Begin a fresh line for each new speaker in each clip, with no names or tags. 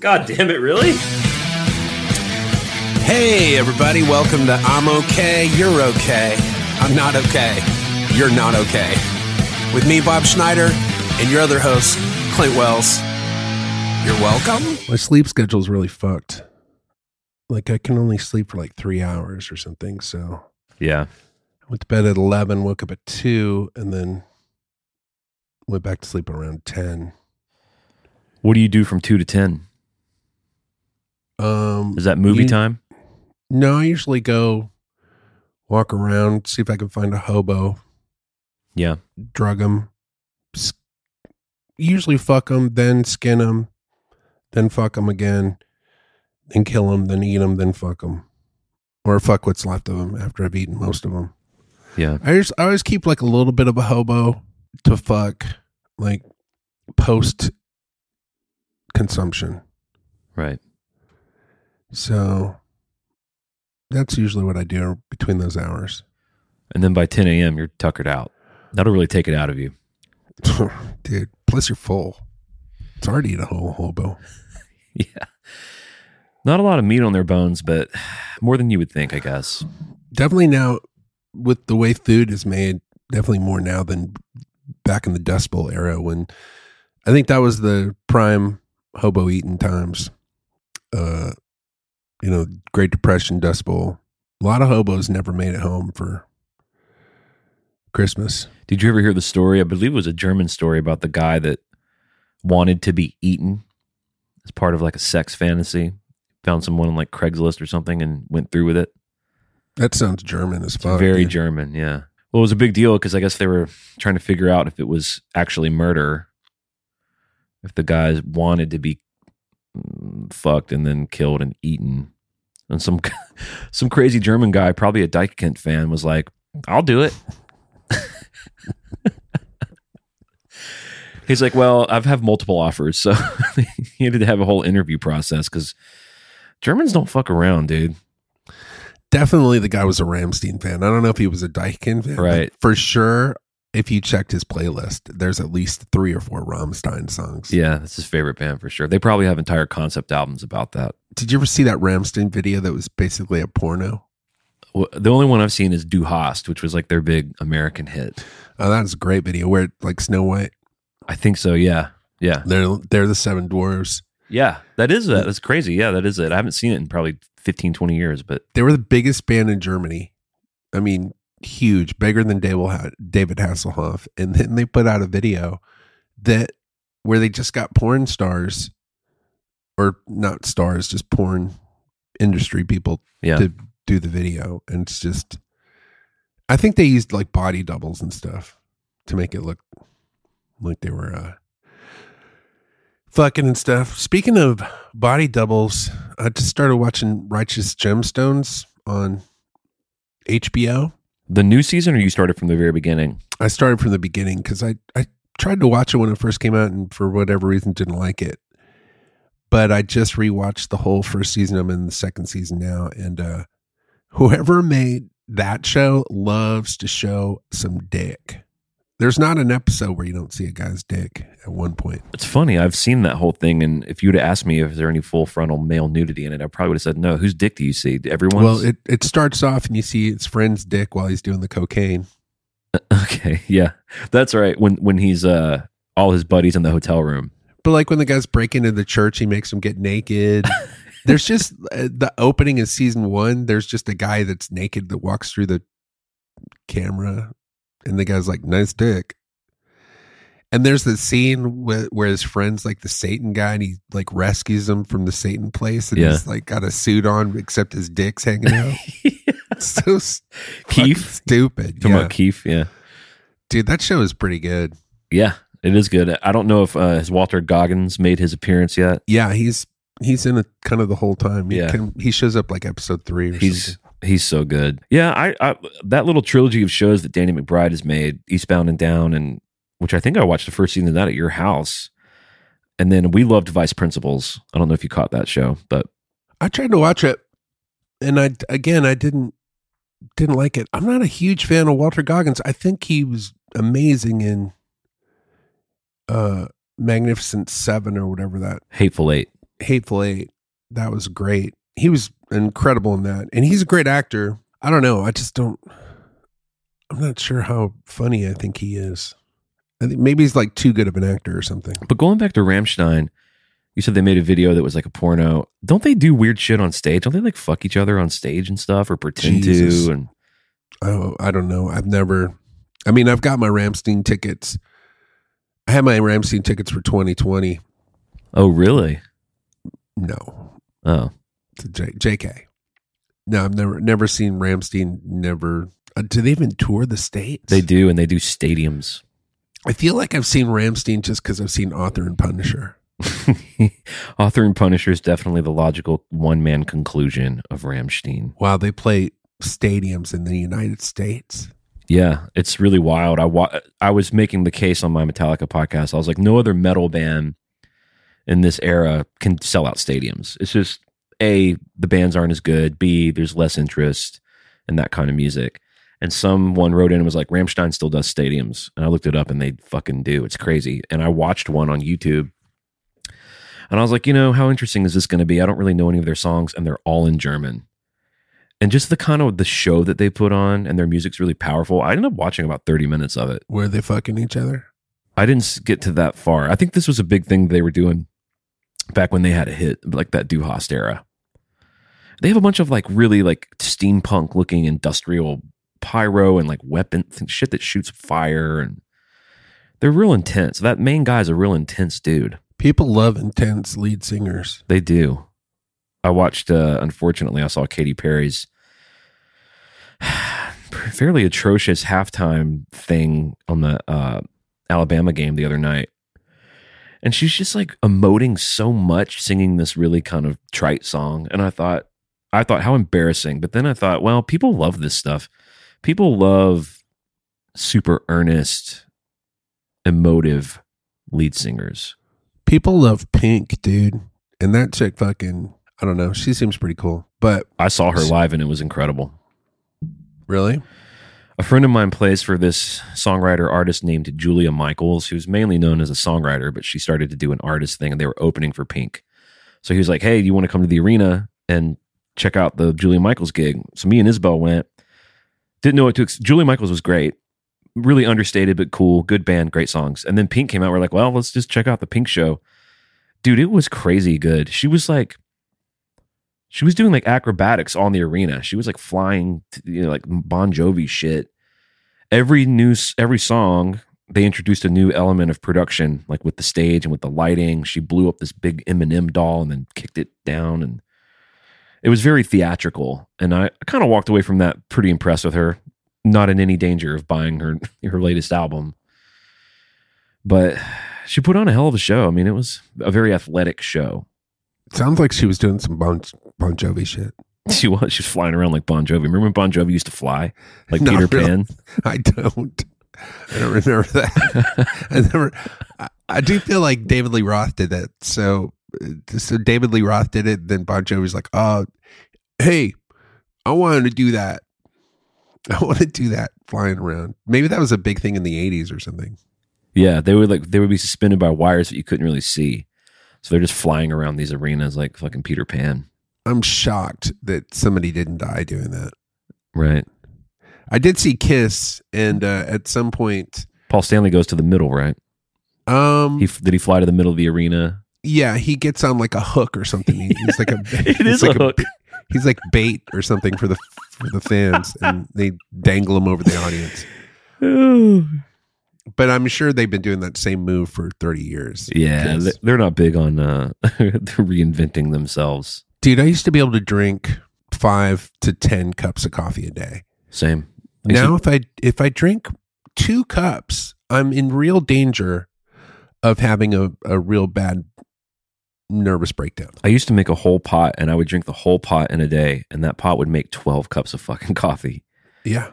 God damn it, really?
Hey, everybody, welcome to I'm Okay, You're Okay. I'm not okay. You're not okay. With me, Bob Schneider, and your other host, Clint Wells. You're welcome.
My sleep schedule's really fucked. Like I can only sleep for like three hours or something. So
Yeah.
I went to bed at eleven, woke up at two, and then went back to sleep around ten.
What do you do from 2 to 10?
Um,
Is that movie
you-
time?
No, I usually go walk around, see if I can find a hobo,
Yeah.
drug them, usually fuck them, then skin them, then fuck them again, then kill them, then eat them, then fuck them, or fuck what's left of them after I've eaten most of them.
Yeah.
I just I always keep like a little bit of a hobo to fuck like post consumption.
Right.
So that's usually what I do between those hours.
And then by 10 a.m., you're tuckered out. That'll really take it out of you.
Dude, plus you're full. It's hard to eat a whole hobo.
Yeah. Not a lot of meat on their bones, but more than you would think, I guess.
Definitely now with the way food is made, definitely more now than back in the Dust Bowl era when I think that was the prime hobo eating times. Uh you know, Great Depression, Dust Bowl. A lot of hobos never made it home for Christmas.
Did you ever hear the story? I believe it was a German story about the guy that wanted to be eaten as part of like a sex fantasy. Found someone on like Craigslist or something and went through with it.
That sounds German as fuck.
Very
dude.
German, yeah. Well, it was a big deal because I guess they were trying to figure out if it was actually murder, if the guys wanted to be fucked and then killed and eaten. And some some crazy German guy, probably a Dykent fan, was like, "I'll do it." He's like, "Well, I've have multiple offers, so he had to have a whole interview process because Germans don't fuck around, dude."
Definitely the guy was a Rammstein fan. I don't know if he was a Deichen fan.
Right.
For sure, if you checked his playlist, there's at least three or four Rammstein songs.
Yeah, that's his favorite band for sure. They probably have entire concept albums about that.
Did you ever see that Rammstein video that was basically a porno?
Well, The only one I've seen is Du Hast, which was like their big American hit.
Oh, that's a great video where like Snow White.
I think so. Yeah, yeah,
They're they're the seven dwarves.
yeah. That is it. That's crazy. Yeah, that is it. I haven't seen it in probably 15, 20 years, but
They were the biggest band in Germany. I mean, huge, bigger than David Hasselhoff. And then they put out a video that where they just got porn stars, or not stars, just porn industry people
yeah,
to do the video. And it's just, I think they used like body doubles and stuff to make it look like they were uh, fucking and stuff. Speaking of body doubles, I just started watching Righteous Gemstones on HBO.
The new season, or you started from the very beginning.
I started from the beginning because I, I tried to watch it when it first came out and for whatever reason didn't like it. But I just rewatched the whole first season. I'm in the second season now. And uh, whoever made that show loves to show some dick. There's not an episode where you don't see a guy's dick at one point.
It's funny. I've seen that whole thing, and if you would asked me if there any full frontal male nudity in it, I probably would have said no. Whose dick do you see? Everyone.
Well, it, it starts off and you see his friend's dick while he's doing the cocaine.
okay, yeah, that's right. When when he's uh all his buddies in the hotel room.
But like when the guys break into the church, he makes them get naked. there's just uh, the opening of season one. There's just a guy that's naked that walks through the camera, and the guy's like, "Nice dick." And there's the scene where, where his friend's like the Satan guy, and he like rescues him from the Satan place, and
Yeah.
he's like got a suit on, except his dick's hanging out. It's so
Keith?
stupid.
Talking
Yeah.
about Keith, yeah.
Dude, that show is pretty good.
Yeah, it is good. I don't know if uh, has Walton Goggins made his appearance yet.
Yeah, he's he's in it kind of the whole time. He
Yeah.
can- he shows up like episode three. Or
He's
something.
he's so good. Yeah, I, I that little trilogy of shows that Danny McBride has made, Eastbound and Down, and which I think I watched the first season of that at your house, and then we loved Vice Principals. I don't know if you caught that show, but
I tried to watch it, and I again I didn't didn't like it. I'm not a huge fan of Walton Goggins. I think he was amazing in uh Magnificent Seven or whatever that.
Hateful Eight.
Hateful Eight. That was great. He was incredible in that, and he's a great actor. I don't know. I just don't. I'm not sure how funny I think he is. I think maybe he's like too good of an actor or something.
But going back to Rammstein, you said they made a video that was like a porno. Don't they do weird shit on stage? Don't they like fuck each other on stage and stuff or pretend
Jesus.
to? And
Oh, I don't know. I've never. I mean, I've got my Rammstein tickets. I had my Rammstein tickets for 2020.
oh, really?
No,
Oh,
to J- JK. No, I've never never seen Rammstein. Never. Uh, do they even tour the states?
they do, and they do stadiums.
I feel like I've seen Rammstein just because I've seen Author and Punisher.
Author and Punisher is definitely the logical one man conclusion of Ramstein.
Wow, they play stadiums in the United States.
Yeah, it's really wild. I wa- I was making the case on my Metallica podcast. I was like, no other metal band in this era can sell out stadiums. It's just a the bands aren't as good. B there's less interest in that kind of music. And someone wrote in and was like, Rammstein still does stadiums. And I looked it up and they fucking do. It's crazy. And I watched one on YouTube. And I was like, you know, how interesting is this going to be? I don't really know any of their songs, and they're all in German. And just the kind of the show that they put on, and their music's really powerful. I ended up watching about 30 minutes of it.
Where they fucking each other?
I didn't get to that far. I think this was a big thing they were doing back when they had a hit, like that Du Hast era. They have a bunch of like really like steampunk looking industrial pyro and like weapon shit that shoots fire and they're real intense. That main guy's a real intense dude.
People love intense lead singers.
They do. I watched uh unfortunately I saw Katy Perry's fairly atrocious halftime thing on the uh Alabama game the other night. And she's just like emoting so much singing this really kind of trite song and I thought I thought how embarrassing. But then I thought, well, people love this stuff. People love super earnest emotive lead singers.
People love Pink, dude. And that chick fucking, I don't know. She seems pretty cool. But
I saw her live and it was incredible.
really?
A friend of mine plays for this songwriter artist named Julia Michaels, who's mainly known as a songwriter, but she started to do an artist thing and they were opening for Pink. So he was like, Hey, you want to come to the arena and check out the Julia Michaels gig? So me and Isabel went. Didn't know what to ex- Julia Michaels was great. Really understated, but cool. Good band, great songs. And then Pink came out. We're like, well, let's just check out the Pink show. Dude, it was crazy good. She was like, she was doing like acrobatics on the arena. She was like flying, to, you know, like Bon Jovi shit. Every new, every song, they introduced a new element of production, like with the stage and with the lighting. She blew up this big Eminem doll and then kicked it down, and it was very theatrical. And I, I kind of walked away from that pretty impressed with her. Not in any danger of buying her her latest album, but she put on a hell of a show. I mean, it was a very athletic show.
Sounds like she was doing some Bon, bon Jovi shit.
She was. She was flying around like Bon Jovi. Remember when Bon Jovi used to fly like
Not
Peter
really.
Pan?
I don't. I don't remember that. I never. I, I do feel like David Lee Roth did that. So, uh, so David Lee Roth did it. Then Bon Jovi's like, "Oh, hey, I wanted to do that. I want to do that flying around. Maybe that was a big thing in the '80s or something.
Yeah, they would like they would be suspended by wires that you couldn't really see. So they're just flying around these arenas like fucking Peter Pan.
I'm shocked that somebody didn't die doing that.
Right.
I did see Kiss, and uh, at some point,
Paul Stanley goes to the middle, right?
um,
He did he fly to the middle of the arena?
yeah, he gets on like a hook or something. He- He's like a
It
he's
is
like
a hook.
he's like bait or something for the for the fans, and they dangle him over the audience. But I'm sure they've been doing that same move for 30 years.
yeah, they- they're not big on uh, reinventing themselves.
dude, I used to be able to drink five to ten cups of coffee a day.
Same. I
Now, if I if I drink two cups, I'm in real danger of having a, a real bad nervous breakdown.
I used to make a whole pot, and I would drink the whole pot in a day, and that pot would make twelve cups of fucking coffee.
Yeah.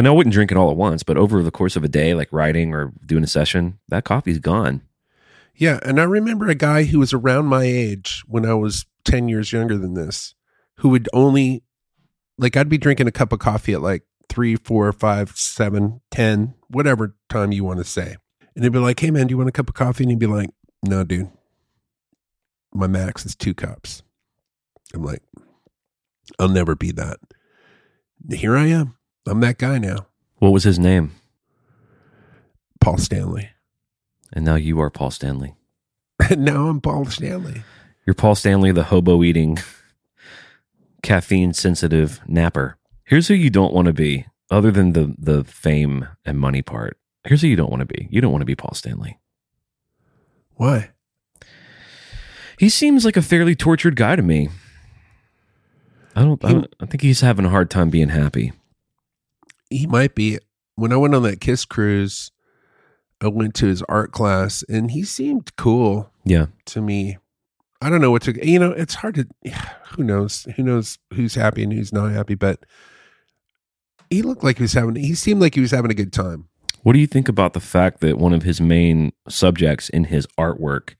And I wouldn't drink it all at once, but over the course of a day, like writing or doing a session, that coffee's gone.
Yeah. And I remember a guy who was around my age when I was 10 years younger than this, who would only, like, I'd be drinking a cup of coffee at like three, four, five, seven, ten, whatever time you want to say. And he'd be like, hey, man, do you want a cup of coffee? And he'd be like, no, dude. my max is two cups. I'm like, I'll never be that. Here I am. I'm that guy now,
What was his name?
Paul Stanley.
And now you are Paul Stanley.
And now I'm Paul Stanley.
You're Paul Stanley, the hobo eating, caffeine sensitive napper. Here's who you don't want to be, other than the the fame and money part. Here's who you don't want to be. You don't want to be Paul Stanley.
Why?
He seems like a fairly tortured guy to me. I don't. I, don't, I think he's having a hard time being happy.
He might be. When I went on that Kiss cruise, I went to his art class and he seemed cool
Yeah,
to me. I don't know what to, you know, it's hard to, who knows? Who knows who's happy and who's not happy, but he looked like he was having, he seemed like he was having a good time.
What do you think about the fact that one of his main subjects in his artwork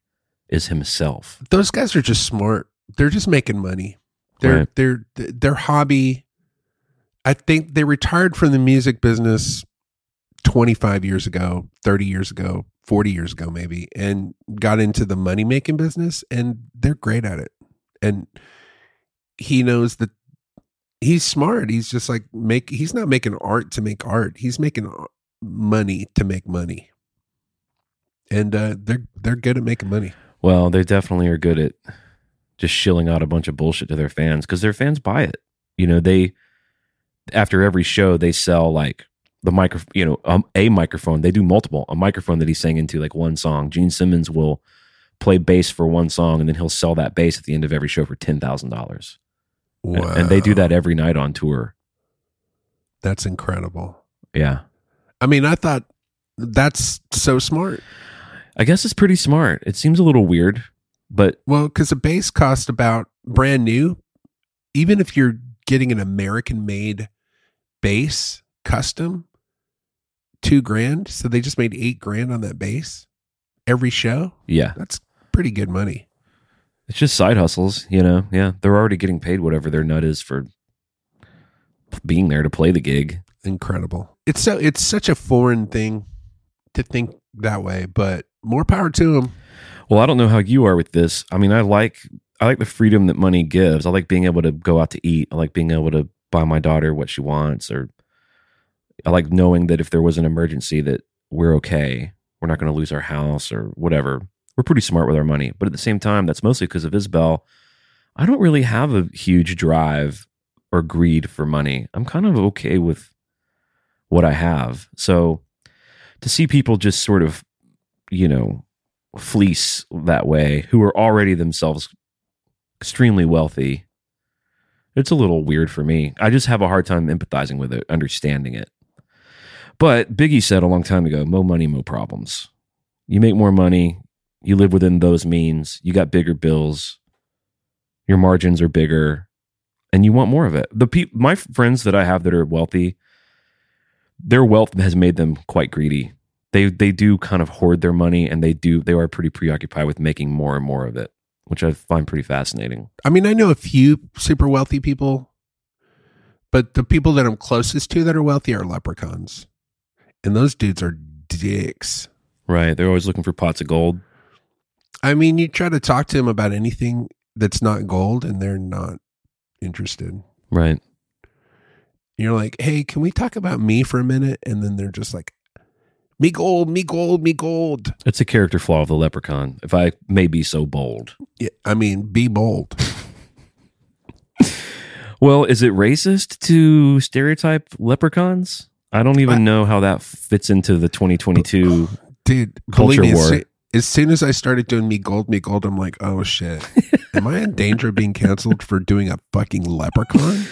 is himself?
Those guys are just smart. They're just making money. Their
Right.
their their hobby. I think they retired from the music business 25 years ago, 30 years ago, 40 years ago maybe and got into the money making business and they're great at it. And he knows that he's smart. He's just like make he's not making art to make art. He's making money to make money. And uh they're they're good at making money.
Well, they definitely are good at just shilling out a bunch of bullshit to their fans because their fans buy it. You know, they after every show they sell like the micro, you know, um, a microphone. They do multiple. A microphone that he sang into like one song. Gene Simmons will play bass for one song and then he'll sell that bass at the end of every show for ten thousand dollars.
Wow.
And they do that every night on tour.
That's incredible.
Yeah.
I mean, I thought that's so smart.
I guess it's pretty smart. It seems a little weird, but
Well, because a bass cost about brand new, even if you're getting an American made bass custom, two grand. So they just made eight grand on that base every show.
yeah,
That's pretty good money.
it's just side hustles, you know. Yeah, they're already getting paid whatever their nut is for being there to play the gig.
Incredible. It's so it's such a foreign thing to think that way, but more power to them.
Well, I don't know how you are with this. I mean, I like I like the freedom that money gives. I like being able to go out to eat. I like being able to buy my daughter what she wants or I like knowing that if there was an emergency that we're okay. We're not going to lose our house or whatever. We're pretty smart with our money. But at the same time, that's mostly because of Isabel. I don't really have a huge drive or greed for money. I'm kind of okay with what I have. So to see people just sort of, you know, fleece that way who are already themselves extremely wealthy, it's a little weird for me. I just have a hard time empathizing with it, understanding it. But Biggie said a long time ago, mo money, mo problems. You make more money, you live within those means, you got bigger bills, your margins are bigger, and you want more of it. The pe- my friends that I have that are wealthy, their wealth has made them quite greedy. They they do kind of hoard their money and they do they are pretty preoccupied with making more and more of it, which I find pretty fascinating.
I mean, I know a few super wealthy people, but the people that I'm closest to that are wealthy are leprechauns. And those dudes are dicks.
Right. They're always looking for pots of gold.
I mean, you try to talk to them about anything that's not gold and they're not interested.
Right.
You're like, hey, can we talk about me for a minute? And then they're just like, me gold, me gold, me gold.
It's a character flaw of the leprechaun, if I may be so bold.
Yeah, I mean, be bold.
Well, is it racist to stereotype leprechauns? I don't even
I-
know how that fits into the 2022.
Dude,
Culture
me, as
war.
as soon as I started doing me gold, me gold, I'm like, oh shit. Am I in danger of being canceled for doing a fucking leprechaun?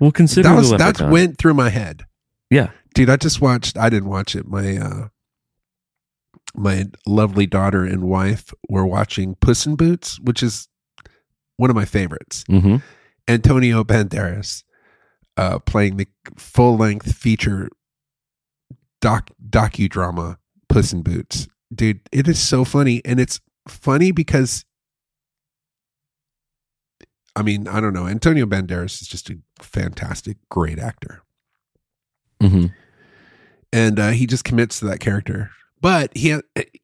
Well, consider
that was that went through my head.
yeah.
Dude, I just watched I didn't watch it. My uh my lovely daughter and wife were watching Puss in Boots, which is one of my favorites.
hmm
Antonio Banderas uh playing the full length feature doc docudrama Puss in Boots. Dude, it is so funny and it's funny because I mean, I don't know. Antonio Banderas is just a fantastic, great actor.
hmm
and uh, he just commits to that character. But he,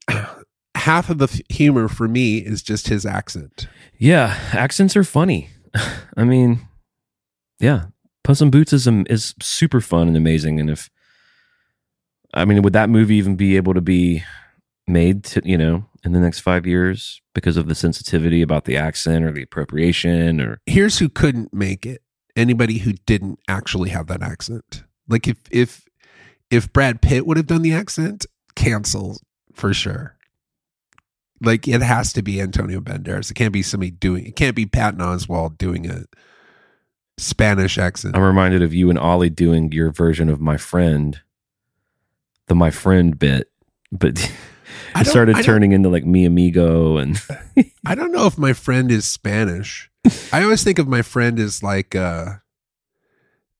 half of the f- humor for me is just his accent.
Yeah, accents are funny. I mean, yeah, Puss in Boots is am- is super fun and amazing. And if I mean, would that movie even be able to be made to you know in the next five years because of the sensitivity about the accent or the appropriation or
Here's who couldn't make it. Anybody who didn't actually have that accent. Like if if if Brad Pitt would have done the accent, cancel for sure. Like it has to be Antonio Banderas. It can't be somebody doing it can't be Patton Oswalt doing a Spanish accent.
I'm reminded of you and Ollie doing your version of my friend, the my friend bit, but
I
it started turning into like mi amigo and
I don't know if my friend is Spanish. I always think of my friend as like uh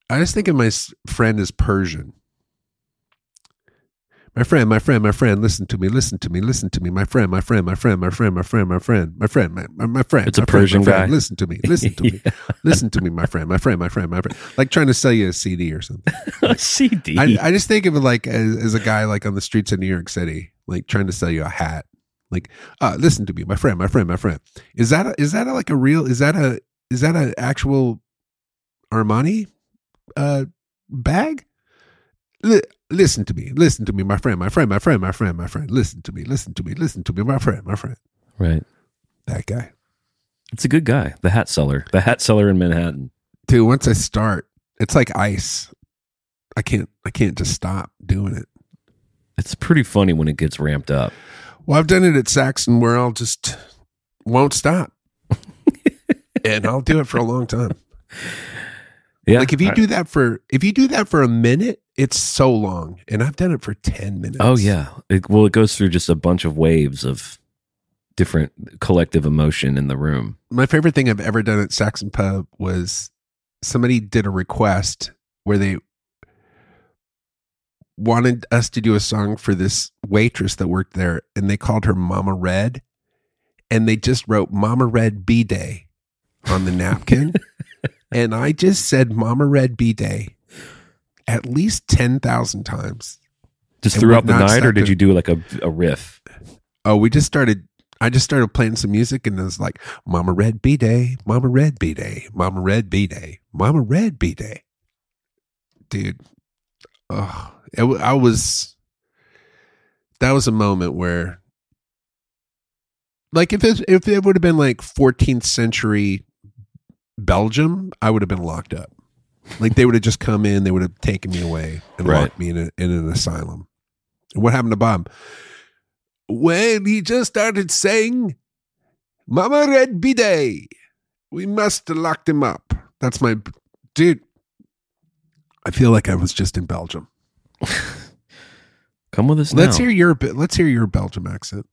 I always think of my friend as Persian. My friend, my friend, my friend, listen to me, listen to me, listen to me. My friend, my friend, my friend, my friend, my friend, my friend, my friend, my, my, my friend.
It's a
friend,
Persian guy.
Listen to me, listen to me, listen to me, my friend, my friend, my friend, my friend. Like trying to sell you a CD or something.
a CD.
I, I just think of it like as, as a guy like on the streets of New York City, like trying to sell you a hat. Like, uh, listen to me, my friend, my friend, my friend. Is that a, is that a, like a real? Is that a is that an actual Armani uh, bag? Li- listen to me, listen to me, my friend, my friend, my friend, my friend, my friend. Listen to me, listen to me, listen to me, my friend, my friend.
right.
That guy,
It's a good guy. The hat seller. The hat seller in Manhattan.
dude. Once I start, it's like ice. I can't I can't just stop doing it.
It's pretty funny when it gets ramped up.
Well, I've done it at Saxon where I'll just won't stop. and I'll do it for a long time.
Yeah.
Like if you
I-
do that for if you do that for a minute, it's so long. And I've done it for 10 minutes.
Oh yeah. It, well, it goes through just a bunch of waves of different collective emotion in the room.
My favorite thing I've ever done at Saxon Pub was somebody did a request where they wanted us to do a song for this waitress that worked there and they called her Mama Red and they just wrote Mama Red B Day on the napkin and I just said Mama Red B Day at least 10,000 times.
Just throughout the night, or did you do like a, a riff?
Oh, we just started I just started playing some music and it was like Mama Red B Day, Mama Red B Day, Mama Red B Day, Mama Red B Day. Dude, oh, it, I was. That was a moment where, like, if it, if it would have been like 14th century Belgium, I would have been locked up. Like they would have just come in, they would have taken me away and
Right.
locked me in, a, in an asylum. And what happened to Bob? When he just started saying, Mama Red Bidet, we must have locked him up. That's my dude. I feel like I was just in Belgium.
Come with us
Let's
now.
hear your let's hear your Belgium accent.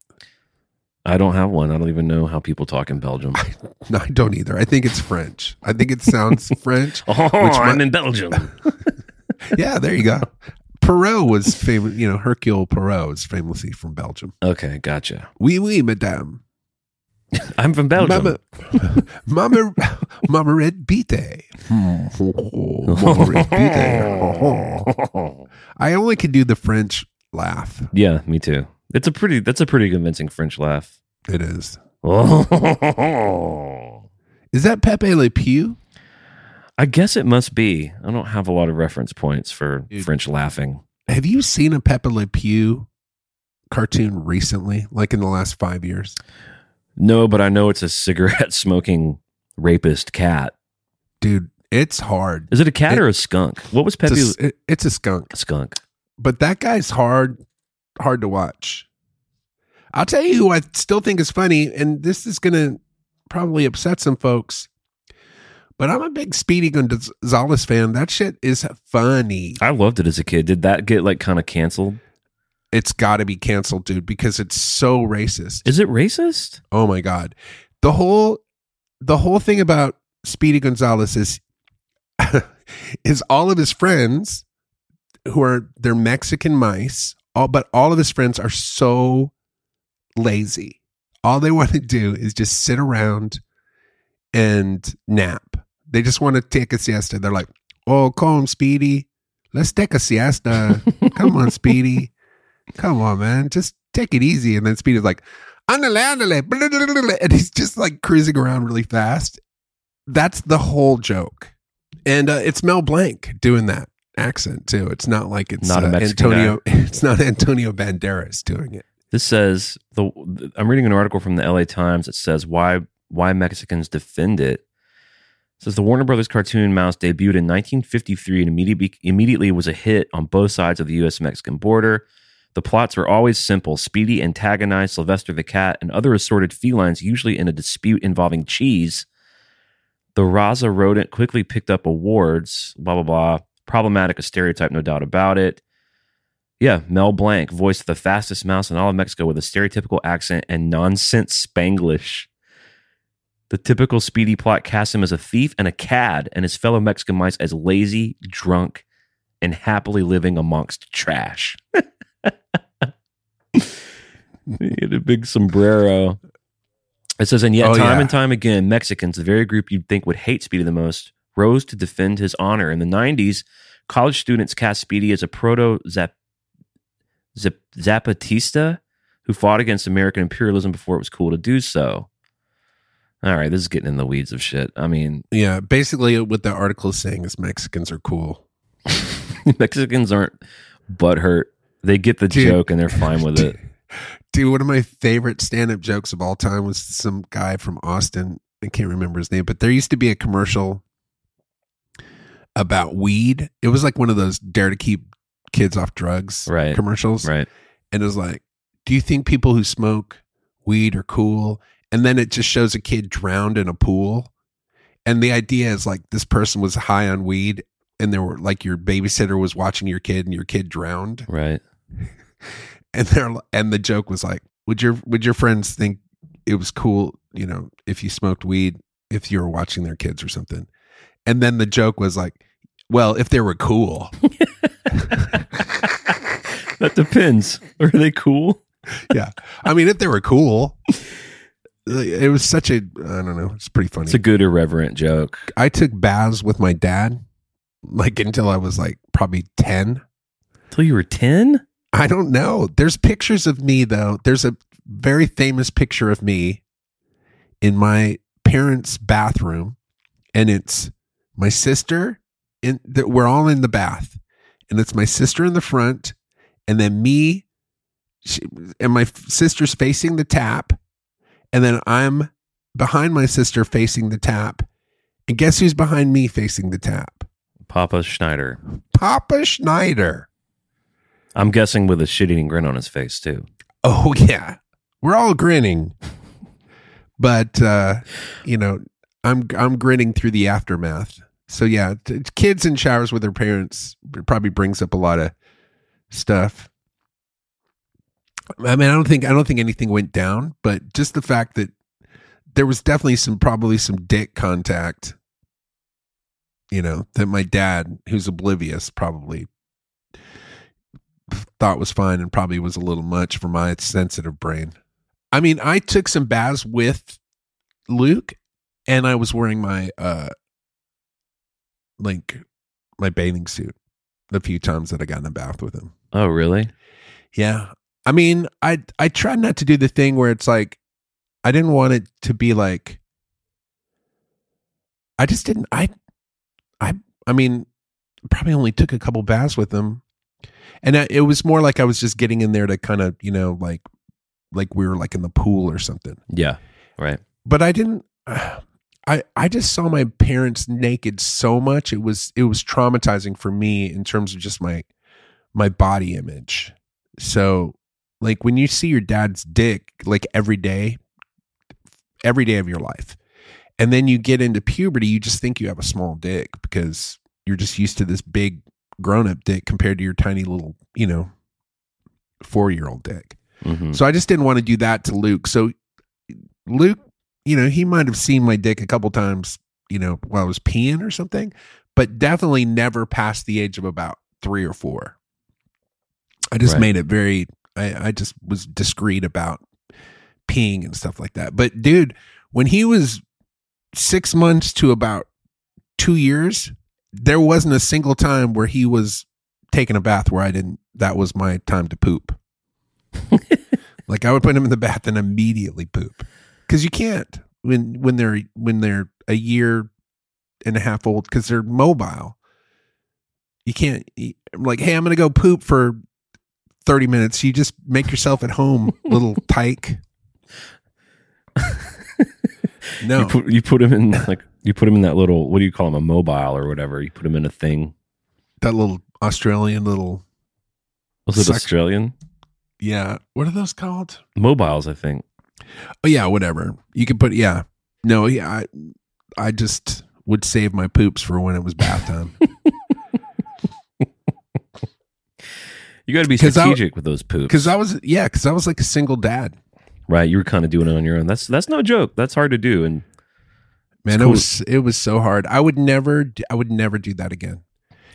I don't have one. I don't even know how people talk in Belgium.
No, I don't either. I think it's French. I think it sounds French.
oh,
Which
I'm
mi-
in Belgium.
Yeah, there you go. Poirot was famous, you know, Hercule Poirot is famously from Belgium.
okay, gotcha.
Oui, oui, madame.
I'm from Belgium.
Mama, Mama, Mama Red Bite. Mama Red Bite. I only can do the French laugh.
yeah, me too. It's a pretty. That's a pretty convincing French laugh.
It is. Is that Pepe Le Pew?
I guess it must be. I don't have a lot of reference points for
Dude.
French laughing.
Have you seen a Pepe Le Pew cartoon recently, like in the last five years?
No, but I know it's a cigarette smoking rapist cat.
Dude, it's hard.
Is it a cat
It-
or a skunk? What was
It's
Pepe?
a, s- it- it's a skunk,
a skunk.
but that guy's hard, hard to watch. I'll tell you who I still think is funny, and this is going to probably upset some folks. But I'm a big Speedy Gonzalez fan. That shit is funny.
I loved it as a kid. Did that get like kind of canceled?
It's got to be canceled, dude, because it's so racist.
Is it racist?
Oh my god. The whole the whole thing about Speedy Gonzalez is is all of his friends who are they're Mexican mice, all but all of his friends are so lazy. All they want to do is just sit around and nap. They just want to take a siesta. They're like, "Oh, come on, Speedy. Let's take a siesta. Come on, Speedy. Come on, man. Just take it easy. And then Speedy's like, andale, andale, and he's just like cruising around really fast. That's the whole joke. And uh, it's Mel Blanc doing that accent too. It's not like it's
Not
uh, Antonio. It's not Antonio Banderas doing it.
This says the I'm reading an article from the LA Times that says why why Mexicans defend it. It says the Warner Brothers cartoon mouse debuted in 1953 and immediately immediately was a hit on both sides of the U.S. Mexican border. The plots were always simple. Speedy antagonized Sylvester the cat and other assorted felines, usually in a dispute involving cheese. The Raza rodent quickly picked up awards. Blah blah blah. Problematic, a stereotype, no doubt about it. Yeah, Mel Blanc voiced the fastest mouse in all of Mexico with a stereotypical accent and nonsense Spanglish. The typical Speedy plot casts him as a thief and a cad, and his fellow Mexican mice as lazy, drunk, and happily living amongst trash. he had a big sombrero. It says, and yet,
Oh,
time
yeah.
and time again, Mexicans, the very group you'd think would hate Speedy the most, rose to defend his honor. In the 90s, college students cast Speedy as a proto Zap- Zap- Zapatista who fought against American imperialism before it was cool to do so. All right, this is getting in the weeds of shit. I mean,
Yeah, basically what the article is saying is Mexicans are cool.
Mexicans aren't butthurt. They get the
Dude.
joke and they're fine with it.
Dude, one of my favorite stand-up jokes of all time was some guy from Austin. I can't remember his name, but there used to be a commercial about weed. It was like one of those dare to keep kids off drugs
Right.
commercials.
Right.
And it was like, do you think people who smoke weed are cool? And then it just shows a kid drowned in a pool. And the idea is like this person was high on weed and there were like your babysitter was watching your kid and your kid drowned.
Right.
And they're and the joke was like, would your would your friends think it was cool, you know, if you smoked weed if you were watching their kids or something? And then the joke was like, well, if they were cool.
that depends. Are they cool?
yeah. I mean, if they were cool. It was such a I don't know, it's pretty funny.
It's a good irreverent joke.
I took baths with my dad like until I was like probably 10.
Till you were 10?
I don't know. There's pictures of me though. There's a very famous picture of me in my parents' bathroom and it's my sister in that we're all in the bath and it's my sister in the front and then me she, and my sister's facing the tap and then I'm behind my sister facing the tap and guess who's behind me facing the tap?
Papa Schneider.
Papa Schneider.
I'm guessing with a shit eating grin on his face, too.
Oh yeah, we're all grinning, but uh, you know, I'm I'm grinning through the aftermath. So yeah, t- kids in showers with their parents probably brings up a lot of stuff. I mean, I don't think I don't think anything went down, but just the fact that there was definitely some probably some dick contact. You know that my dad, who's oblivious, probably thought was fine and probably was a little much for my sensitive brain. I mean, I took some baths with Luke and I was wearing my uh like my bathing suit the few times that I got in the bath with him.
Oh, really?
Yeah. I mean, I I tried not to do the thing where it's like I didn't want it to be like I just didn't I I I mean, probably only took a couple baths with him. And I, it was more like I was just getting in there to kind of, you know, like like we were like in the pool or something.
Yeah. Right.
But I didn't I I just saw my parents naked so much it was it was traumatizing for me in terms of just my my body image. So like when you see your dad's dick like every day every day of your life and then you get into puberty you just think you have a small dick because you're just used to this big grown-up dick compared to your tiny little you know 4-year-old dick
hmm
so I just didn't want to do that to Luke. So Luke, you know, he might have seen my dick a couple times, you know, while I was peeing or something, but definitely never past the age of about three or four. I just
Right.
made it very, I, I just was discreet about peeing and stuff like that. But dude, when he was six months to about two years, there wasn't a single time where he was taking a bath where I didn't, that was my time to poop. like I would put him in the bath and immediately poop because you can't when when they're when they're a year and a half old because they're mobile. You can't like, hey, I'm gonna go poop for thirty minutes. You just make yourself at home, little tyke. no,
You put you put him in like you put him in that little what do you call him a mobile or whatever. You put him in a thing.
that little Australian little
Was it
Suck-
Australian
yeah. What are those called?
mobiles? I think.
Oh yeah, whatever. You can put yeah. No, yeah. I I just would save my poops for when it was bath time.
You got to be
'Cause I-
strategic with those poops,
Because I was yeah, because I was like a single dad.
right? You were kind of doing it on your own. That's that's no joke. That's hard to do. And
Man,
It's
it was it was so hard. I would never d- I would never do that again.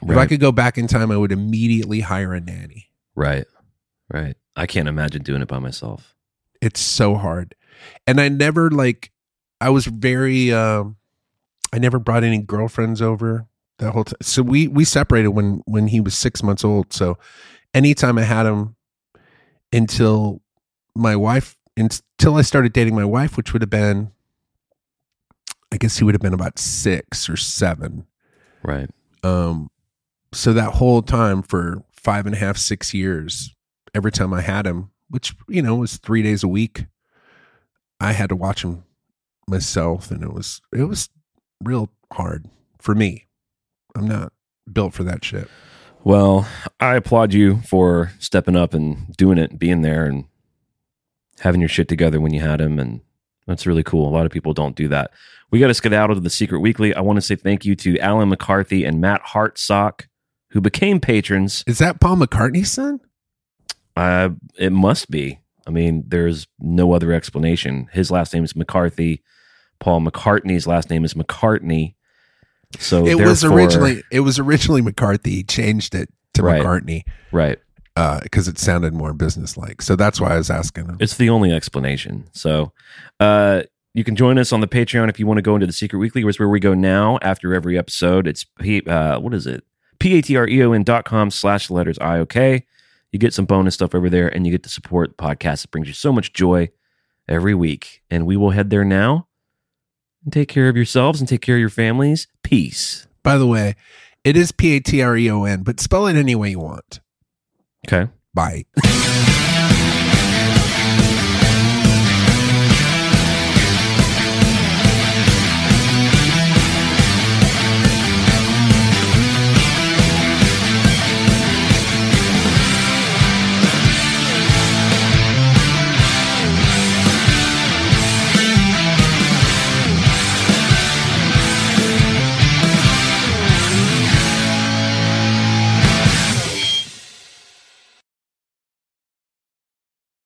If I could go back in time, I would immediately hire a nanny.
right, right. I can't imagine doing it by myself.
It's so hard. And I never like I was very um I never brought any girlfriends over that whole time. So we we separated when when he was 6 months old. So anytime I had him until my wife until I started dating my wife, which would have been I guess he would have been about 6 or 7.
Right.
Um, so that whole time for five and a half, six years, every time I had him, which you know was three days a week, I had to watch him myself, and it was it was real hard for me. I'm not built for that shit.
Well, I applaud you for stepping up and doing it, being there, and having your shit together when you had him, and that's really cool. A lot of people don't do that. We got to skedaddle to the Secret Weekly. I want to say thank you to Alan McCarthy and Matt Hartsock, who became patrons.
Is that Paul McCartney's son?
Uh, it must be. I mean, there's no other explanation. His last name is McCarthy. Paul McCartney's last name is McCartney. So
it was originally it was originally McCarthy. He changed it to
Right.
McCartney
right.
because it sounded more businesslike. So that's why I was asking him.
It's the only explanation. So, uh, you can join us on the Patreon if you want to go into the Secret Weekly, which is where we go now after every episode. It's uh, what is it? P-A-T-R-E-O-N dot com slash letters I-O-K. You get some bonus stuff over there and you get to support the podcast. It brings you so much joy every week. And we will head there now and take care of yourselves and take care of your families. Peace.
By the way, it is P A T R E O N, but spell it any way you want.
Okay.
Bye.